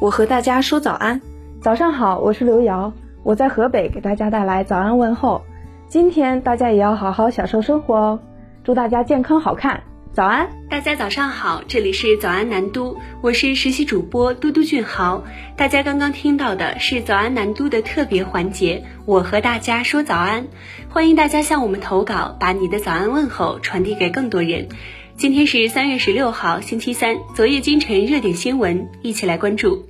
我和大家说早安，早上好，我是刘瑶，我在河北给大家带来早安问候。今天大家也要好好享受生活哦，祝大家健康好看，早安！大家早上好，这里是早安南都，我是实习主播嘟嘟俊豪。大家刚刚听到的是早安南都的特别环节，我和大家说早安，欢迎大家向我们投稿，把你的早安问候传递给更多人。今天是三月十六号，星期三。昨夜今晨热点新闻，一起来关注。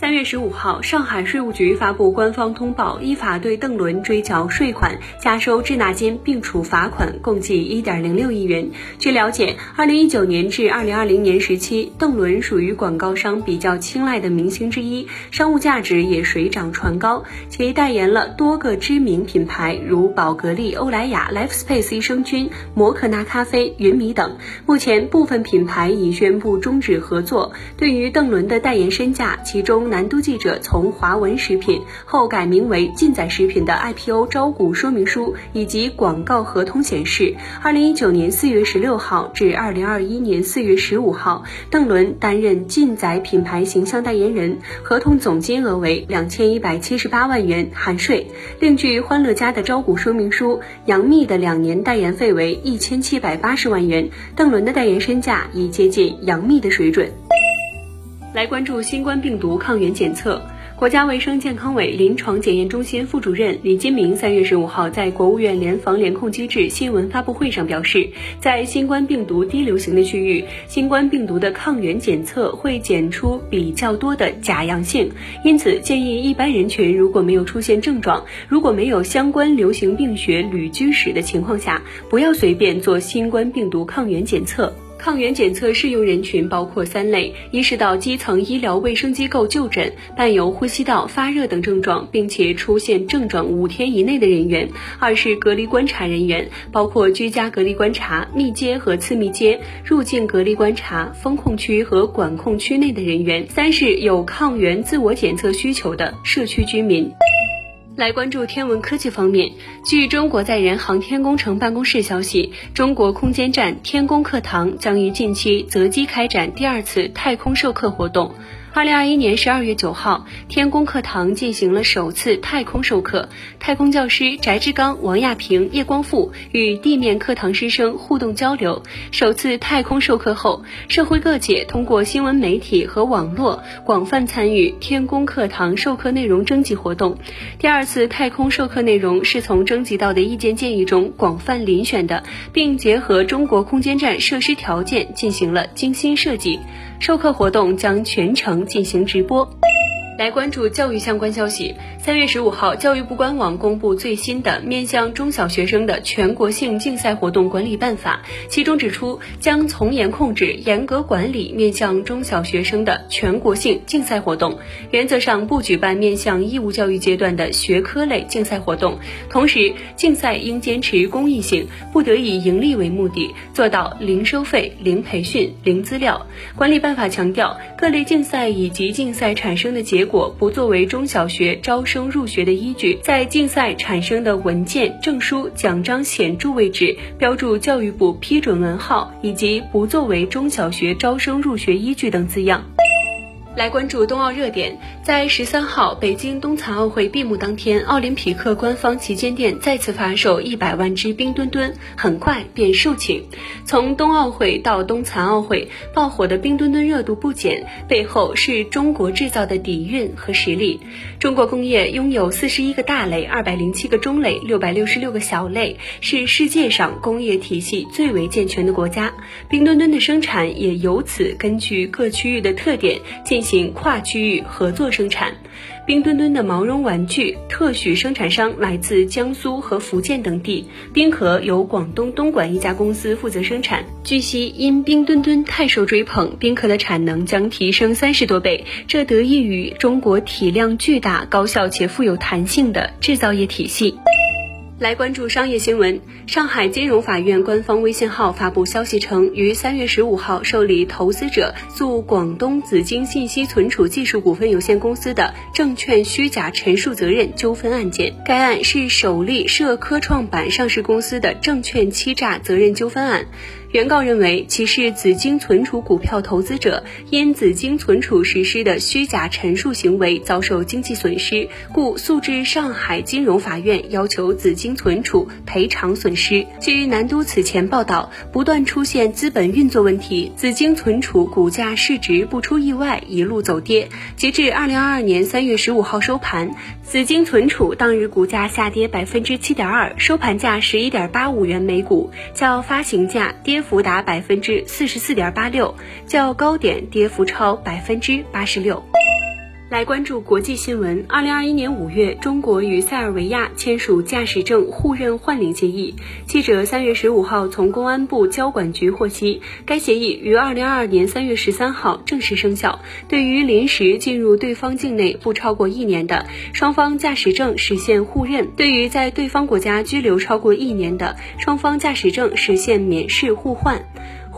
三月十五号，上海税务局发布官方通报，依法对邓伦追缴税款、加收滞纳金，并处罚款，共计一点零六亿元。据了解，二零一九年至二零二零年时期，邓伦属于广告商比较青睐的明星之一，商务价值也水涨船高，其代言了多个知名品牌，如宝格丽、欧莱雅、Life Space 益生菌、摩可纳咖啡、云米等。目前，部分品牌已宣布终止合作。对于邓伦的代言身价，其中南都记者从华文食品后改名为劲仔食品的 IPO 招股说明书以及广告合同显示，二零一九年四月十六号至二零二一年四月十五号，邓伦担任劲仔品牌形象代言人，合同总金额为两千一百七十八万元含税。另据欢乐家的招股说明书，杨幂的两年代言费为一千七百八十万元，邓伦的代言身价已接近杨幂的水准。来关注新冠病毒抗原检测。国家卫生健康委临床检验中心副主任李金明三月十五号在国务院联防联控机制新闻发布会上表示，在新冠病毒低流行的区域，新冠病毒的抗原检测会检出比较多的假阳性，因此建议一般人群如果没有出现症状，如果没有相关流行病学旅居史的情况下，不要随便做新冠病毒抗原检测。抗原检测适用人群包括三类：一是到基层医疗卫生机构就诊，伴有呼吸道发热等症状，并且出现症状五天以内的人员；二是隔离观察人员，包括居家隔离观察、密接和次密接、入境隔离观察、封控区和管控区内的人员；三是有抗原自我检测需求的社区居民。来关注天文科技方面，据中国载人航天工程办公室消息，中国空间站天宫课堂将于近期择机开展第二次太空授课活动。二零二一年十二月九号，天宫课堂进行了首次太空授课，太空教师翟志刚、王亚平、叶光富与地面课堂师生互动交流。首次太空授课后，社会各界通过新闻媒体和网络广泛参与天宫课堂授课内容征集活动。第二次太空授课内容是从征集到的意见建议中广泛遴选的，并结合中国空间站设施条件进行了精心设计。授课活动将全程进行直播。来关注教育相关消息。三月十五号，教育部官网公布最新的面向中小学生的全国性竞赛活动管理办法，其中指出，将从严控制、严格管理面向中小学生的全国性竞赛活动，原则上不举办面向义务教育阶段的学科类竞赛活动。同时，竞赛应坚持公益性，不得以盈利为目的，做到零收费、零培训、零资料。管理办法强调，各类竞赛以及竞赛产生的结果。果不作为中小学招生入学的依据，在竞赛产生的文件、证书、奖章显著位置标注教育部批准文号，以及不作为中小学招生入学依据等字样。来关注冬奥热点，在十三号北京冬残奥会闭幕当天，奥林匹克官方旗舰店再次发售一百万只冰墩墩，很快便售罄。从冬奥会到冬残奥会，爆火的冰墩墩热度不减，背后是中国制造的底蕴和实力。中国工业拥有四十一个大类、二百零七个中类、六百六十六个小类，是世界上工业体系最为健全的国家。冰墩墩的生产也由此根据各区域的特点进。进行跨区域合作生产，冰墩墩的毛绒玩具特许生产商来自江苏和福建等地，冰壳由广东东莞一家公司负责生产。据悉，因冰墩墩太受追捧，冰壳的产能将提升三十多倍，这得益于中国体量巨大、高效且富有弹性的制造业体系。来关注商业新闻。上海金融法院官方微信号发布消息称，于三月十五号受理投资者诉广东紫金信息存储技术股份有限公司的证券虚假陈述责任纠纷案件。该案是首例涉科创板上市公司的证券欺诈责任纠纷案。原告认为，其是紫金存储股票投资者因紫金存储实施的虚假陈述行为遭受经济损失，故诉至上海金融法院，要求紫金存储赔偿损失。据南都此前报道，不断出现资本运作问题，紫金存储股价市值不出意外一路走跌。截至二零二二年三月十五号收盘，紫金存储当日股价下跌百分之七点二，收盘价十一点八五元每股，较发行价跌跌幅达百分之四十四点八六，较高点跌幅超百分之八十六。来关注国际新闻。二零二一年五月，中国与塞尔维亚签署驾驶证互认换领协议。记者三月十五号从公安部交管局获悉，该协议于二零二二年三月十三号正式生效。对于临时进入对方境内不超过一年的，双方驾驶证实现互认；对于在对方国家居留超过一年的，双方驾驶证实现免试互换。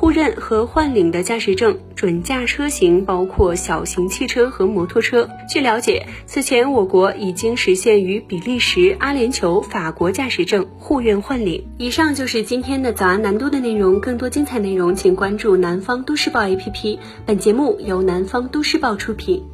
互认和换领的驾驶证准驾车型包括小型汽车和摩托车。据了解，此前我国已经实现与比利时、阿联酋、法国驾驶证互认换领。以上就是今天的早安南都的内容，更多精彩内容请关注南方都市报 APP。本节目由南方都市报出品。